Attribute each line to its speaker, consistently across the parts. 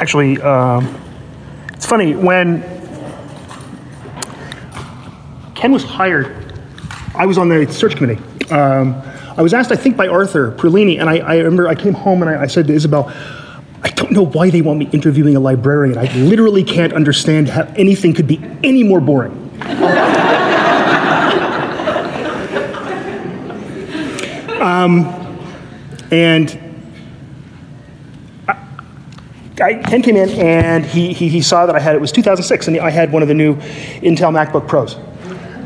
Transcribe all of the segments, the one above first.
Speaker 1: actually, um, it's funny when Ken was hired. I was on the search committee. Um, I was asked, I think, by Arthur Perlini, and I, I remember I came home and I, I said to Isabelle, I don't know why they want me interviewing a librarian. I literally can't understand how anything could be any more boring. um, and Ken came in and he, he, he saw that I had, it was 2006, and I had one of the new Intel MacBook Pros.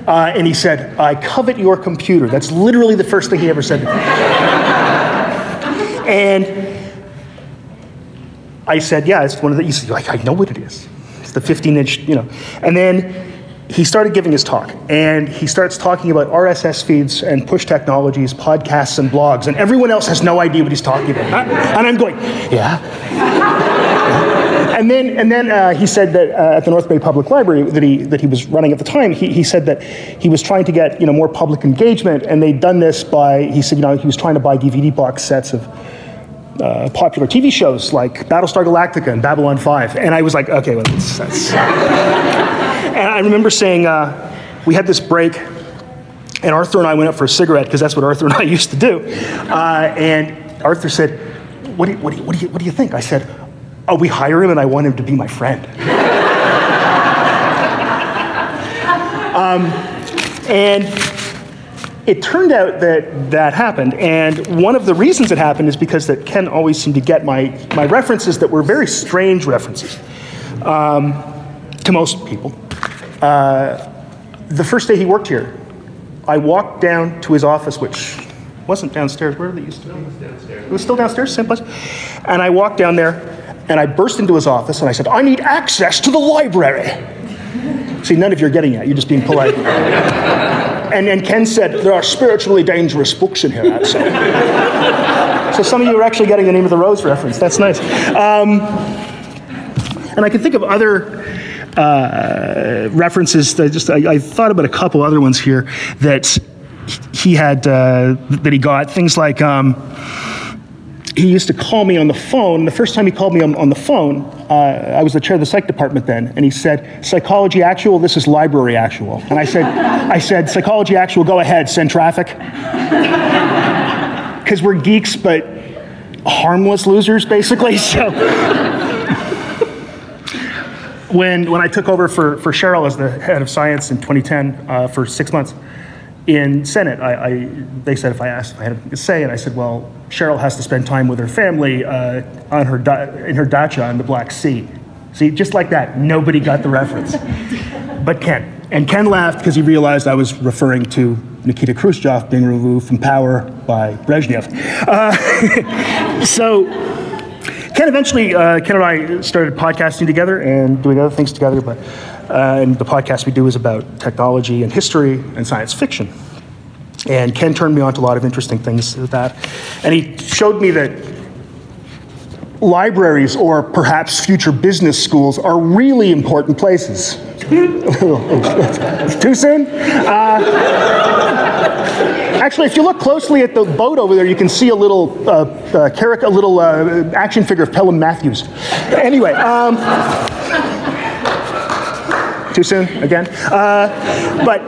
Speaker 1: Uh, and he said, I covet your computer. That's literally the first thing he ever said to me. and I said, yeah, it's one of the, he's like, I know what it is. It's the 15 inch, you know. And then he started giving his talk, and he starts talking about RSS feeds and push technologies, podcasts and blogs, and everyone else has no idea what he's talking about. And I'm going, yeah. And then, and then uh, he said that uh, at the North Bay Public Library that he, that he was running at the time, he, he said that he was trying to get you know, more public engagement, and they'd done this by, he said, you know, he was trying to buy DVD box sets of uh, popular TV shows like Battlestar Galactica and Babylon 5. And I was like, okay, well, that's. that's and I remember saying, uh, we had this break, and Arthur and I went up for a cigarette because that's what Arthur and I used to do. Uh, and Arthur said, what do, you, what, do you, what, do you, what do you think? I said, oh, we hire him and I want him to be my friend. um, and it turned out that that happened, and one of the reasons it happened is because that Ken always seemed to get my, my references that were very strange references um, to most people. Uh, the first day he worked here, I walked down to his office, which wasn't downstairs. Where it used to be? It was downstairs. It was still downstairs, same place. And I walked down there, and I burst into his office, and I said, "I need access to the library." See, none of you are getting it. You're just being polite. and, and Ken said, there are spiritually dangerous books in here, so. so some of you are actually getting the name of the rose reference. That's nice. Um, and I can think of other uh, references. That just I, I, thought about a couple other ones here that he had uh, that he got. Things like. Um, he used to call me on the phone. The first time he called me on, on the phone, uh, I was the chair of the psych department then, and he said, "Psychology actual, this is library actual." And I said, "I said psychology actual, go ahead, send traffic." Because we're geeks, but harmless losers, basically. So. when, when I took over for, for Cheryl as the head of science in 2010 uh, for six months, in Senate, I, I, they said if I asked if I had anything to say, and I said, well, Cheryl has to spend time with her family uh, on her in her dacha on the Black Sea. See, just like that, nobody got the reference, but Ken. And Ken laughed because he realized I was referring to Nikita Khrushchev being removed from power by Brezhnev. Uh, so Ken eventually, uh, Ken and I started podcasting together and doing other things together, but uh, and the podcast we do is about technology and history and science fiction. And Ken turned me on to a lot of interesting things with that. And he showed me that libraries or perhaps future business schools are really important places. Too soon? Uh, actually, if you look closely at the boat over there, you can see a little uh, uh, a little uh, action figure of Pelham Matthews. Anyway. Um, too soon again? Uh, but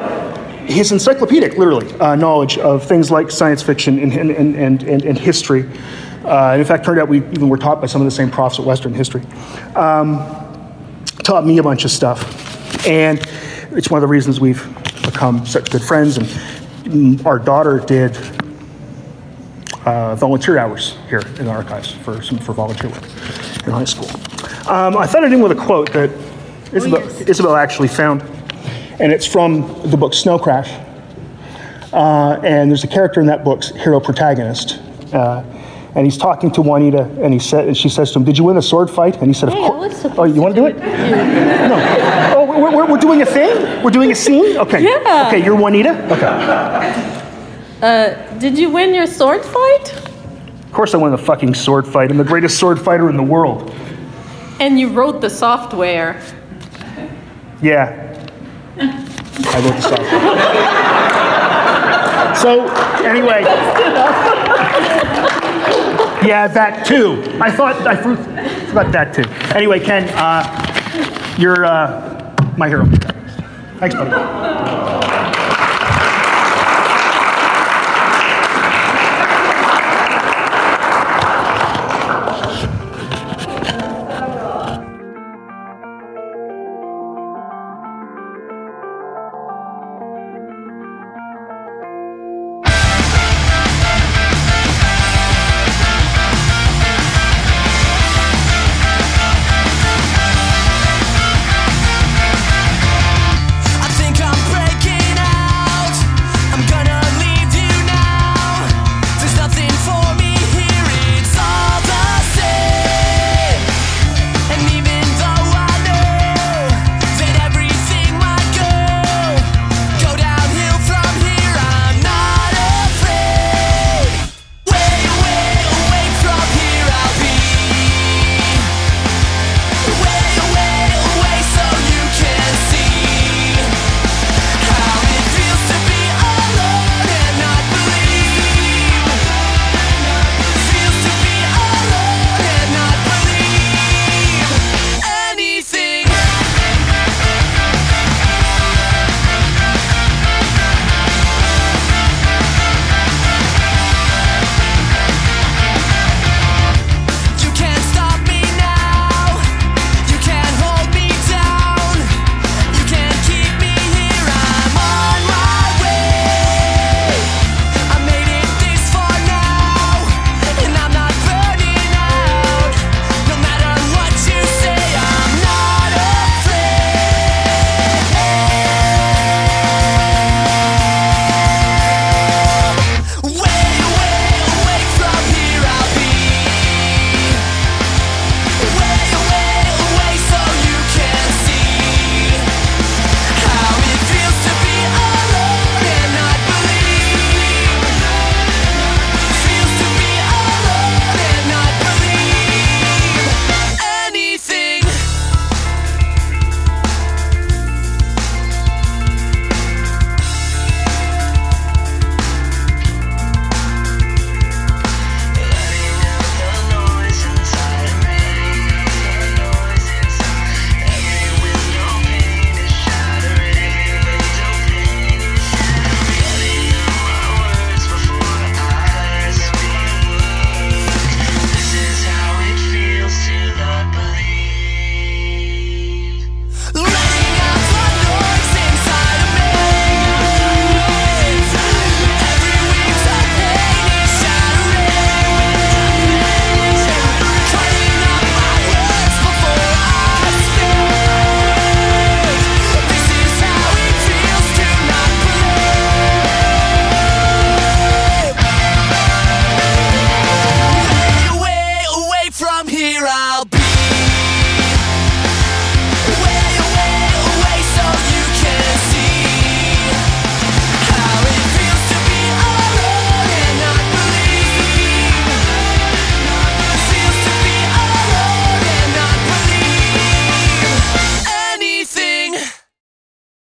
Speaker 1: his encyclopedic, literally, uh, knowledge of things like science fiction and, and, and, and, and history. Uh, and in fact, turned out we even were taught by some of the same profs at Western History. Um, taught me a bunch of stuff. And it's one of the reasons we've become such good friends. And our daughter did uh, volunteer hours here in the archives for some for volunteer work in high school. Um, I thought I'd end with a quote that Isabelle, oh, yes. Isabelle actually found, and it's from the book Snow Crash. Uh, and there's a character in that book's Hiro Protagonist. Uh, and he's talking to Juanita, and he said, and she says to him, "Did you win a sword fight?" And he said, "Of hey, course." Oh, you want to do it? no. Oh, we're, we're, we're, doing a thing. We're doing a scene. Okay.
Speaker 2: Yeah.
Speaker 1: Okay, you're Juanita. Okay.
Speaker 2: Uh, did you win your sword fight?
Speaker 1: Of course, I won the fucking sword fight. I'm the greatest sword fighter in the world.
Speaker 2: And you wrote the software.
Speaker 1: Yeah. I wrote the song. so, anyway. Yeah, that too. I thought, I for- forgot that too. Anyway, Ken, uh, you're uh, my hero. Thanks, buddy.